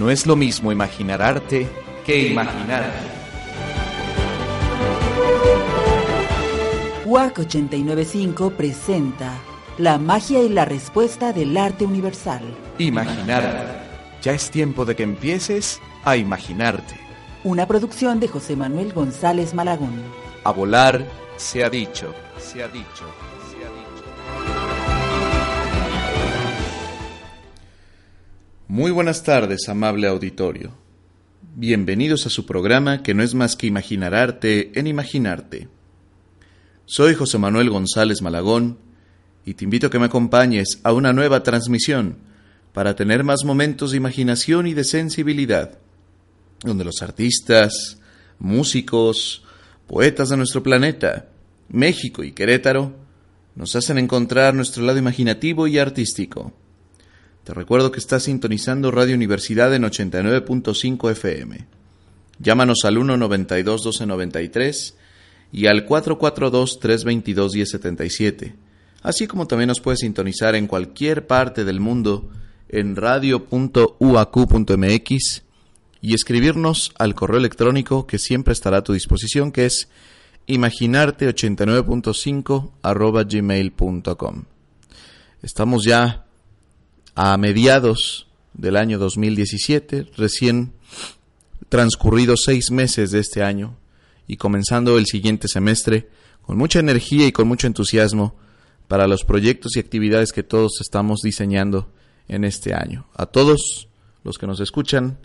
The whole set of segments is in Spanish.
No es lo mismo imaginar arte que imaginar. WAC 895 presenta La magia y la respuesta del arte universal. Imaginar. Ya es tiempo de que empieces a imaginarte. Una producción de José Manuel González Malagón. A volar se ha dicho, se ha dicho. Muy buenas tardes, amable auditorio. Bienvenidos a su programa que no es más que imaginar arte en imaginarte. Soy José Manuel González Malagón y te invito a que me acompañes a una nueva transmisión para tener más momentos de imaginación y de sensibilidad, donde los artistas, músicos, poetas de nuestro planeta, México y Querétaro, nos hacen encontrar nuestro lado imaginativo y artístico. Recuerdo que estás sintonizando Radio Universidad en 89.5 FM. Llámanos al 192-1293 y al 442-322-1077, así como también nos puedes sintonizar en cualquier parte del mundo en radio.uaq.mx y escribirnos al correo electrónico que siempre estará a tu disposición, que es imaginarte89.5 arroba gmail.com. Estamos ya a mediados del año 2017, recién transcurridos seis meses de este año y comenzando el siguiente semestre con mucha energía y con mucho entusiasmo para los proyectos y actividades que todos estamos diseñando en este año. A todos los que nos escuchan,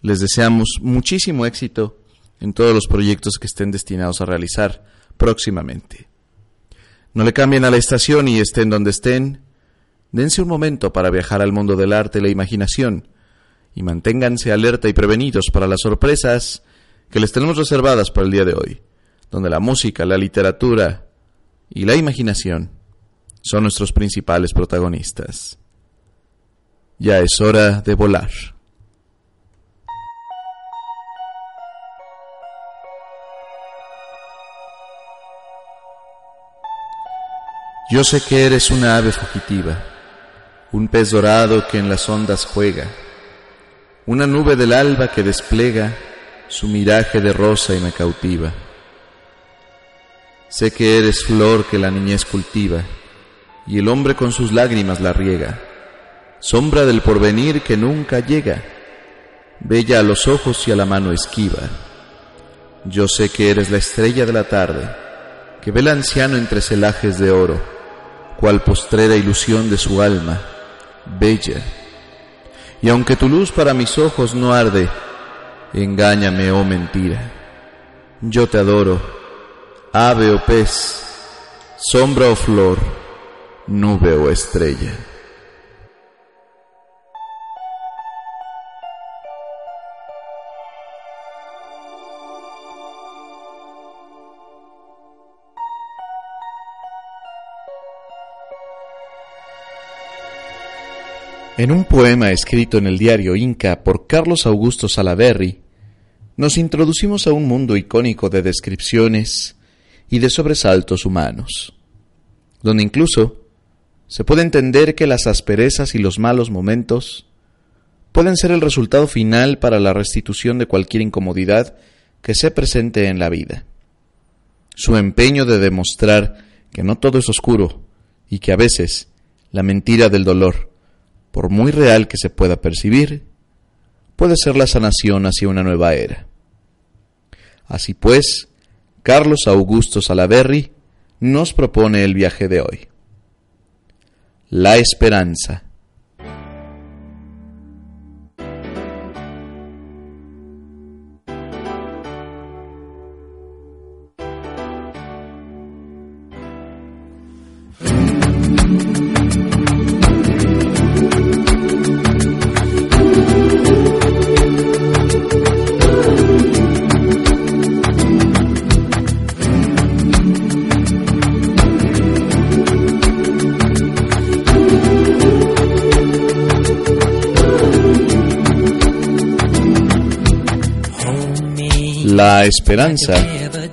les deseamos muchísimo éxito en todos los proyectos que estén destinados a realizar próximamente. No le cambien a la estación y estén donde estén, Dense un momento para viajar al mundo del arte y la imaginación y manténganse alerta y prevenidos para las sorpresas que les tenemos reservadas para el día de hoy, donde la música, la literatura y la imaginación son nuestros principales protagonistas. Ya es hora de volar. Yo sé que eres una ave fugitiva un pez dorado que en las ondas juega, una nube del alba que despliega su miraje de rosa y me cautiva. Sé que eres flor que la niñez cultiva, y el hombre con sus lágrimas la riega, sombra del porvenir que nunca llega, bella a los ojos y a la mano esquiva. Yo sé que eres la estrella de la tarde, que ve el anciano entre celajes de oro, cual postrera ilusión de su alma, bella. Y aunque tu luz para mis ojos no arde, engáñame, oh mentira. Yo te adoro, ave o pez, sombra o flor, nube o estrella. En un poema escrito en el diario Inca por Carlos Augusto Salaverry, nos introducimos a un mundo icónico de descripciones y de sobresaltos humanos, donde incluso se puede entender que las asperezas y los malos momentos pueden ser el resultado final para la restitución de cualquier incomodidad que se presente en la vida. Su empeño de demostrar que no todo es oscuro y que a veces la mentira del dolor por muy real que se pueda percibir, puede ser la sanación hacia una nueva era. Así pues, Carlos Augusto Salaverry nos propone el viaje de hoy. La esperanza. La esperanza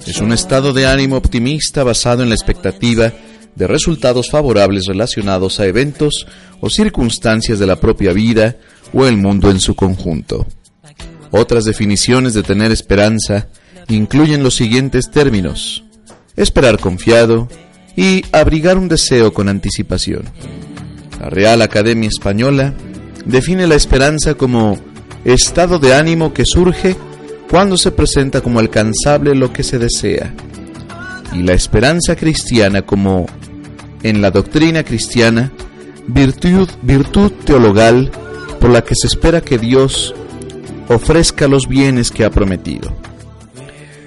es un estado de ánimo optimista basado en la expectativa de resultados favorables relacionados a eventos o circunstancias de la propia vida o el mundo en su conjunto. Otras definiciones de tener esperanza incluyen los siguientes términos. Esperar confiado y abrigar un deseo con anticipación. La Real Academia Española define la esperanza como estado de ánimo que surge cuando se presenta como alcanzable lo que se desea, y la esperanza cristiana como, en la doctrina cristiana, virtud, teologal por la que se espera que Dios ofrezca los bienes que ha prometido.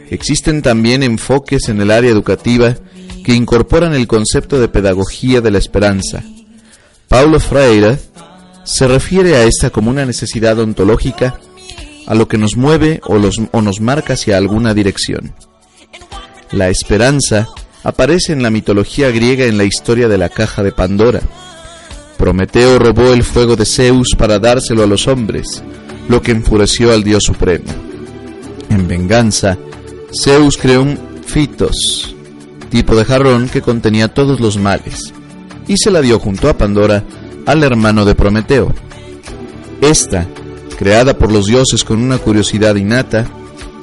Existen también enfoques en el área educativa que incorporan el concepto de pedagogía de la esperanza. Paulo Freire se refiere a esta como una necesidad ontológica a lo que nos mueve o, o nos marca hacia alguna dirección. La esperanza aparece en la mitología griega en la historia de la caja de Pandora. Prometeo robó el fuego de Zeus para dárselo a los hombres, lo que enfureció al dios supremo. En venganza, Zeus creó un fitos, tipo de jarrón que contenía todos los males, y se la dio junto a Pandora al hermano de Prometeo. Esta, creada por los dioses con una curiosidad innata,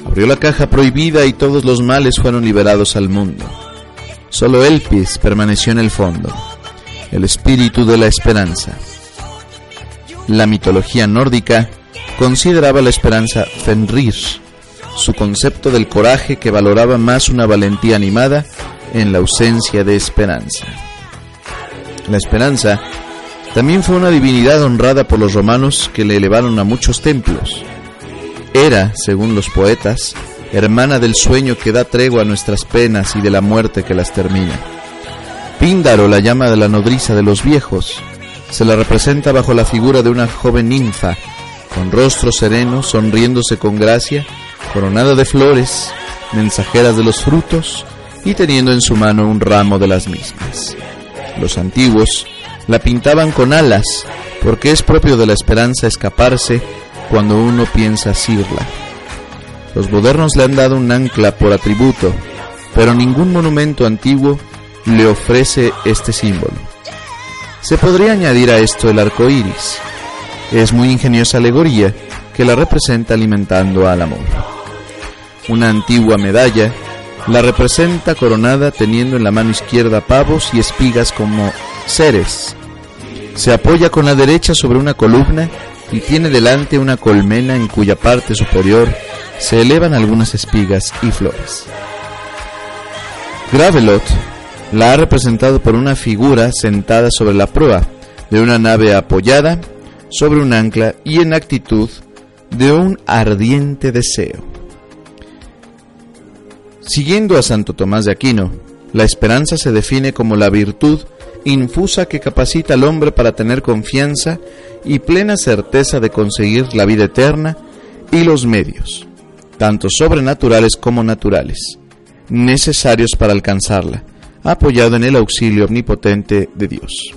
abrió la caja prohibida y todos los males fueron liberados al mundo. Solo Elpis permaneció en el fondo, el espíritu de la esperanza. La mitología nórdica consideraba la esperanza Fenrir, su concepto del coraje que valoraba más una valentía animada en la ausencia de esperanza. La esperanza también fue una divinidad honrada por los romanos que le elevaron a muchos templos. Era, según los poetas, hermana del sueño que da tregua a nuestras penas y de la muerte que las termina. Píndaro la llama de la nodriza de los viejos. Se la representa bajo la figura de una joven ninfa, con rostro sereno, sonriéndose con gracia, coronada de flores, mensajeras de los frutos y teniendo en su mano un ramo de las mismas. Los antiguos la pintaban con alas, porque es propio de la esperanza escaparse cuando uno piensa asirla. Los modernos le han dado un ancla por atributo, pero ningún monumento antiguo le ofrece este símbolo. Se podría añadir a esto el arco iris. Es muy ingeniosa alegoría que la representa alimentando al amor. Una antigua medalla la representa coronada teniendo en la mano izquierda pavos y espigas como seres, se apoya con la derecha sobre una columna y tiene delante una colmena en cuya parte superior se elevan algunas espigas y flores. Gravelot la ha representado por una figura sentada sobre la proa de una nave apoyada sobre un ancla y en actitud de un ardiente deseo. Siguiendo a Santo Tomás de Aquino, la esperanza se define como la virtud infusa que capacita al hombre para tener confianza y plena certeza de conseguir la vida eterna y los medios, tanto sobrenaturales como naturales, necesarios para alcanzarla, apoyado en el auxilio omnipotente de Dios.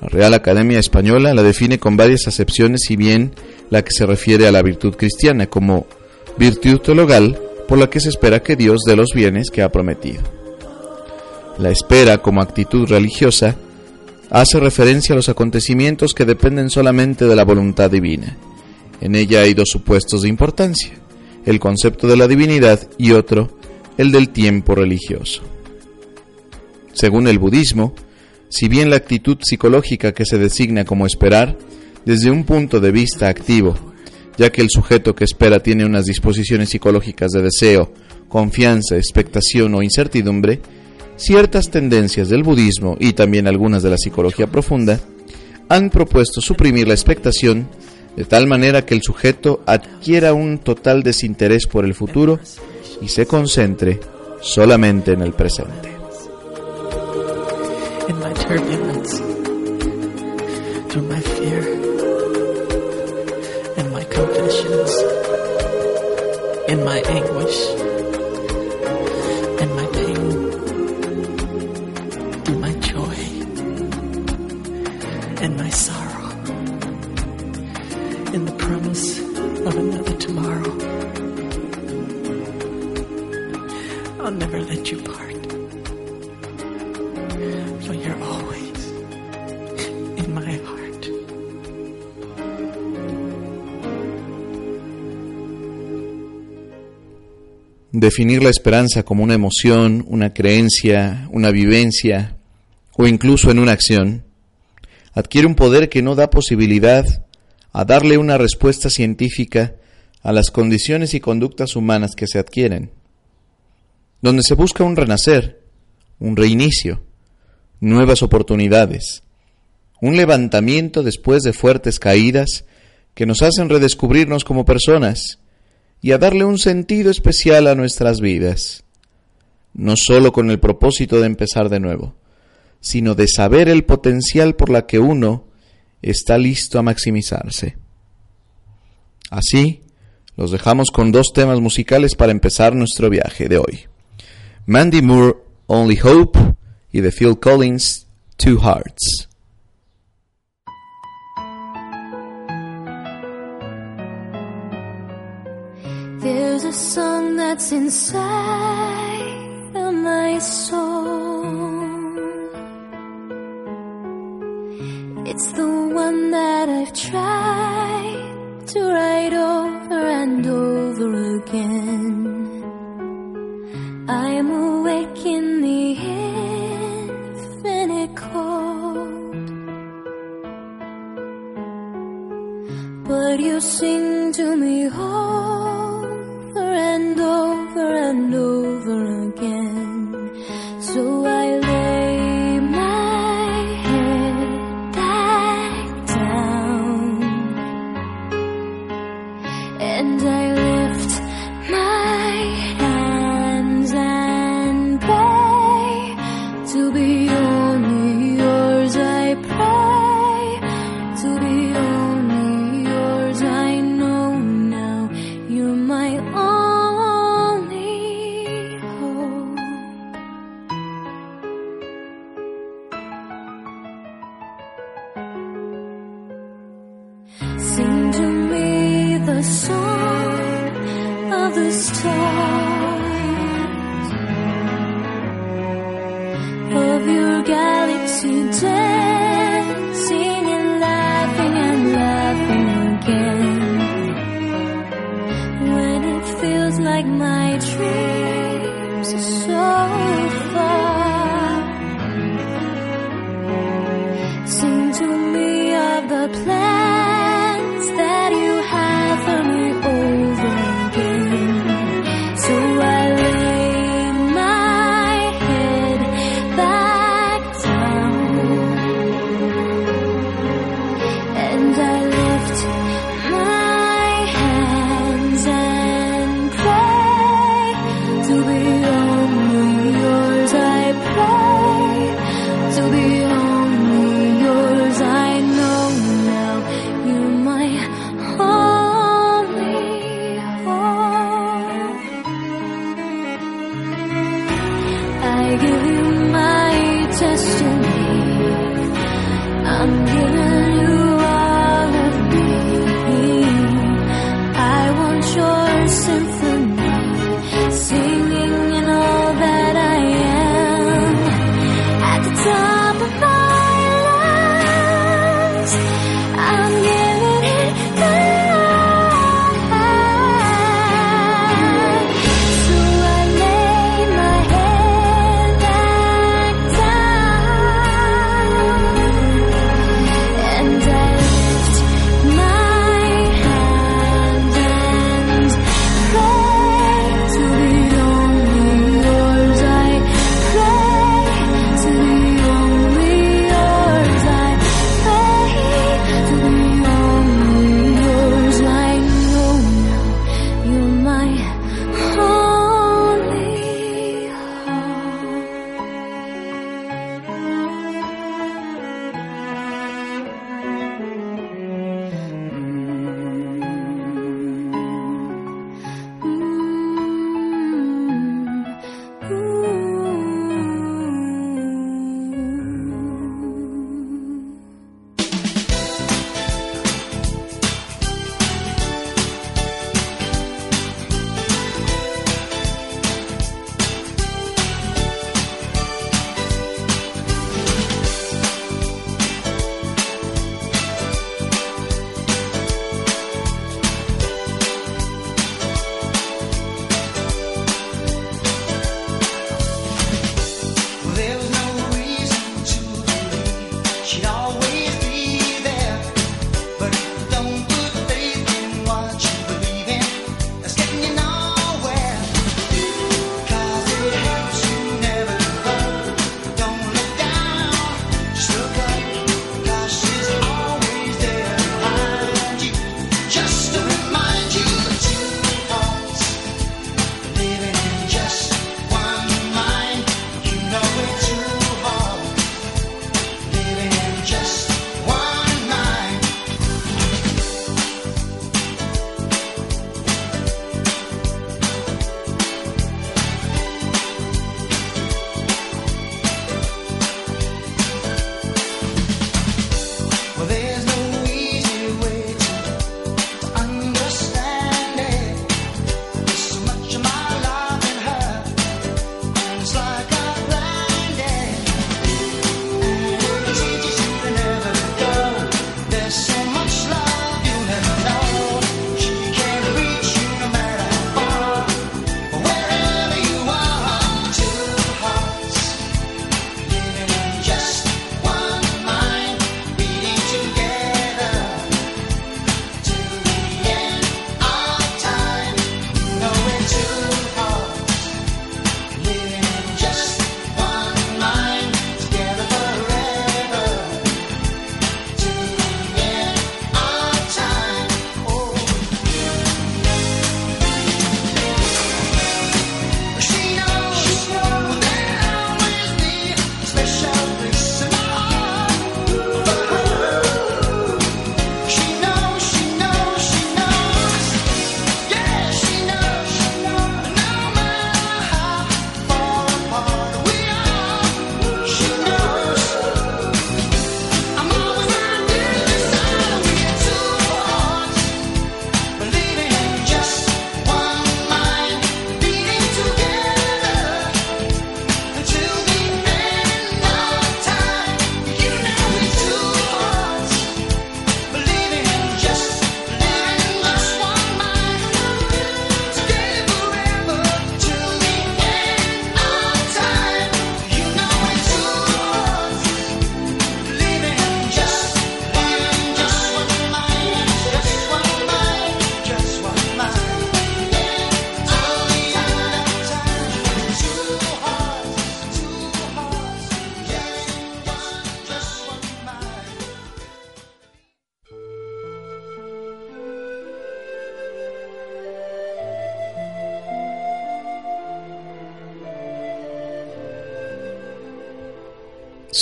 La Real Academia Española la define con varias acepciones, si bien la que se refiere a la virtud cristiana como virtud teologal por la que se espera que Dios dé los bienes que ha prometido. La espera como actitud religiosa hace referencia a los acontecimientos que dependen solamente de la voluntad divina. En ella hay dos supuestos de importancia, el concepto de la divinidad y otro, el del tiempo religioso. Según el budismo, si bien la actitud psicológica que se designa como esperar, desde un punto de vista activo, ya que el sujeto que espera tiene unas disposiciones psicológicas de deseo, confianza, expectación o incertidumbre, ciertas tendencias del budismo y también algunas de la psicología profunda han propuesto suprimir la expectación de tal manera que el sujeto adquiera un total desinterés por el futuro y se concentre solamente en el presente. in the Definir la esperanza como una emoción, una creencia, una vivencia o incluso en una acción adquiere un poder que no da posibilidad a darle una respuesta científica a las condiciones y conductas humanas que se adquieren, donde se busca un renacer, un reinicio, nuevas oportunidades, un levantamiento después de fuertes caídas que nos hacen redescubrirnos como personas y a darle un sentido especial a nuestras vidas, no sólo con el propósito de empezar de nuevo, sino de saber el potencial por la que uno está listo a maximizarse. Así, los dejamos con dos temas musicales para empezar nuestro viaje de hoy. Mandy Moore, Only Hope, y de Phil Collins, Two Hearts. There's a song that's inside of my soul. It's the one that I've tried to write over and over again. The song of the stars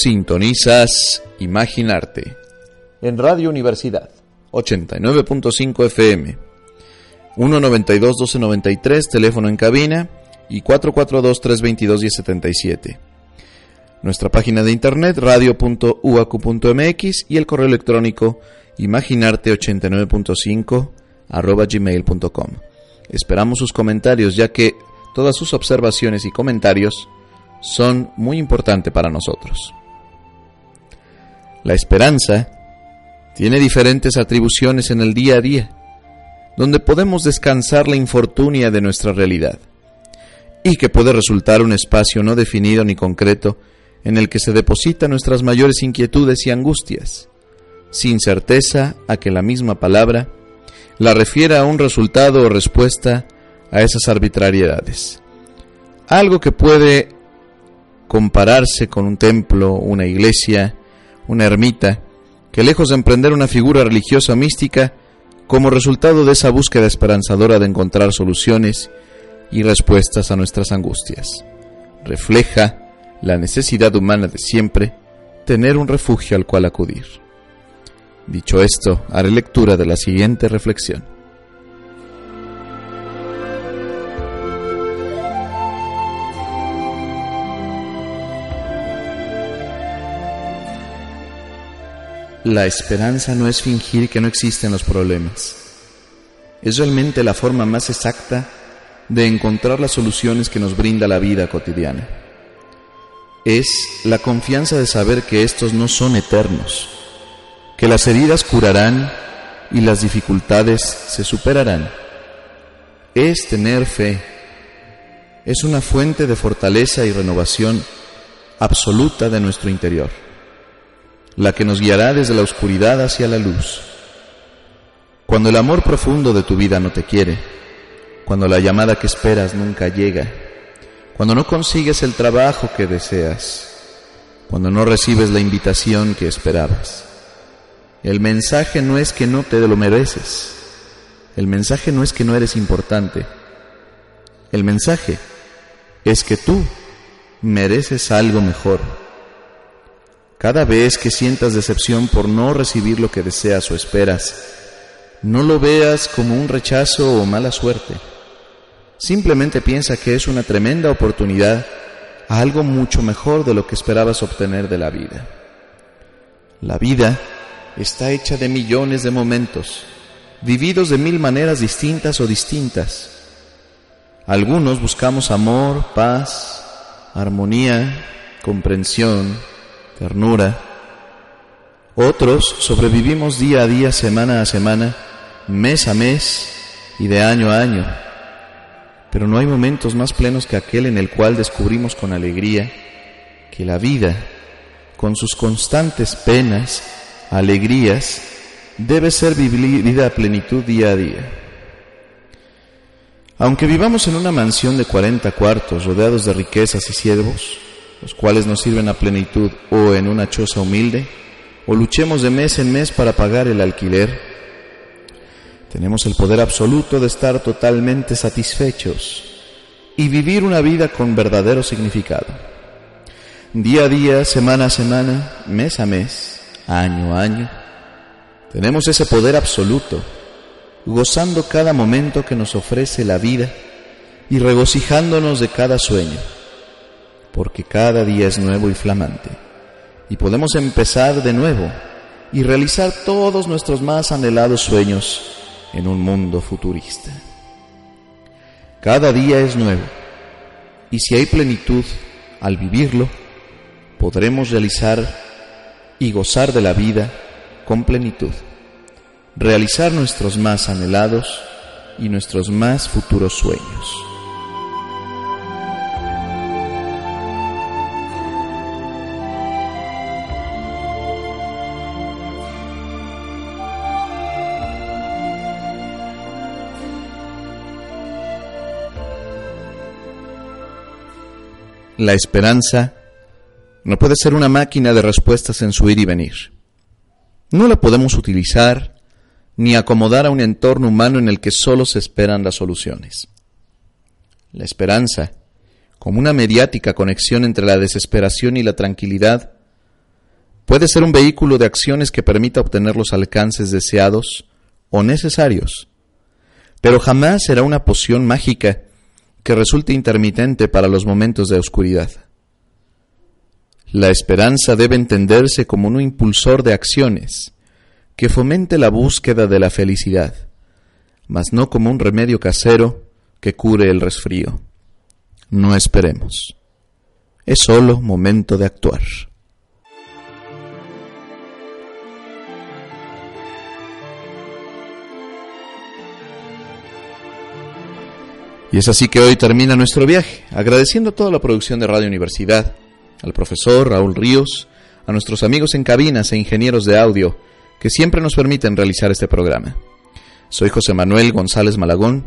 Sintonizas Imaginarte en Radio Universidad 89.5 FM 192 1293 teléfono en cabina y 442 322 1077. Nuestra página de internet radio.uacu.mx y el correo electrónico imaginarte89.5 arroba gmail.com. Esperamos sus comentarios ya que todas sus observaciones y comentarios son muy importantes para nosotros. La esperanza tiene diferentes atribuciones en el día a día, donde podemos descansar la infortunia de nuestra realidad, y que puede resultar un espacio no definido ni concreto en el que se depositan nuestras mayores inquietudes y angustias, sin certeza a que la misma palabra la refiera a un resultado o respuesta a esas arbitrariedades. Algo que puede compararse con un templo, una iglesia, una ermita, que lejos de emprender una figura religiosa mística, como resultado de esa búsqueda esperanzadora de encontrar soluciones y respuestas a nuestras angustias, refleja la necesidad humana de siempre tener un refugio al cual acudir. Dicho esto, haré lectura de la siguiente reflexión. La esperanza no es fingir que no existen los problemas. Es realmente la forma más exacta de encontrar las soluciones que nos brinda la vida cotidiana. Es la confianza de saber que estos no son eternos, que las heridas curarán y las dificultades se superarán. Es tener fe. Es una fuente de fortaleza y renovación absoluta de nuestro interior la que nos guiará desde la oscuridad hacia la luz. Cuando el amor profundo de tu vida no te quiere, cuando la llamada que esperas nunca llega, cuando no consigues el trabajo que deseas, cuando no recibes la invitación que esperabas. El mensaje no es que no te lo mereces, el mensaje no es que no eres importante, el mensaje es que tú mereces algo mejor cada vez que sientas decepción por no recibir lo que deseas o esperas, no lo veas como un rechazo o mala suerte. Simplemente piensa que es una tremenda oportunidad a algo mucho mejor de lo que esperabas obtener de la vida. La vida está hecha de millones de momentos, vividos de mil maneras distintas o distintas. Algunos buscamos amor, paz, armonía, comprensión, ternura. Otros sobrevivimos día a día, semana a semana, mes a mes y de año a año. Pero no hay momentos más plenos que aquel en el cual descubrimos con alegría que la vida, con sus constantes penas, alegrías, debe ser vivida a plenitud día a día. Aunque vivamos en una mansión de 40 cuartos rodeados de riquezas y siervos, los cuales nos sirven a plenitud o en una choza humilde, o luchemos de mes en mes para pagar el alquiler, tenemos el poder absoluto de estar totalmente satisfechos y vivir una vida con verdadero significado. Día a día, semana a semana, mes a mes, año a año, tenemos ese poder absoluto, gozando cada momento que nos ofrece la vida y regocijándonos de cada sueño porque cada día es nuevo y flamante. Y podemos empezar de nuevo y realizar todos nuestros más anhelados sueños en un mundo futurista. Cada día es nuevo y si hay plenitud al vivirlo, podremos realizar y gozar de la vida con plenitud, realizar nuestros más anhelados y nuestros más futuros sueños. La esperanza no puede ser una máquina de respuestas en su ir y venir. No la podemos utilizar ni acomodar a un entorno humano en el que solo se esperan las soluciones. La esperanza, como una mediática conexión entre la desesperación y la tranquilidad, Puede ser un vehículo de acciones que permita obtener los alcances deseados o necesarios, pero jamás será una poción mágica que resulte intermitente para los momentos de oscuridad. La esperanza debe entenderse como un impulsor de acciones que fomente la búsqueda de la felicidad, mas no como un remedio casero que cure el resfrío. No esperemos. Es solo momento de actuar. Y es así que hoy termina nuestro viaje, agradeciendo toda la producción de Radio Universidad, al profesor Raúl Ríos, a nuestros amigos en cabinas e ingenieros de audio que siempre nos permiten realizar este programa. Soy José Manuel González Malagón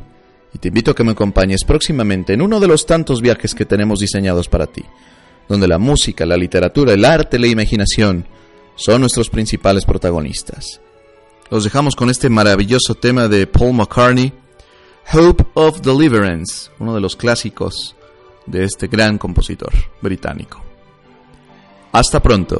y te invito a que me acompañes próximamente en uno de los tantos viajes que tenemos diseñados para ti, donde la música, la literatura, el arte, la imaginación son nuestros principales protagonistas. Los dejamos con este maravilloso tema de Paul McCartney, Hope of Deliverance, uno de los clásicos de este gran compositor británico. Hasta pronto.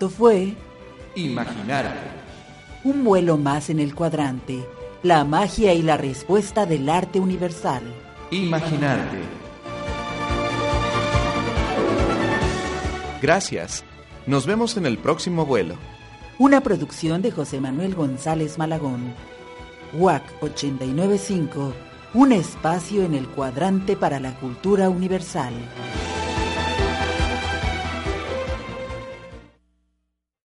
Esto fue Imaginarte. un vuelo más en el cuadrante, la magia y la respuesta del arte universal. Imaginarte. Gracias. Nos vemos en el próximo vuelo. Una producción de José Manuel González Malagón. WAC 895, un espacio en el cuadrante para la cultura universal.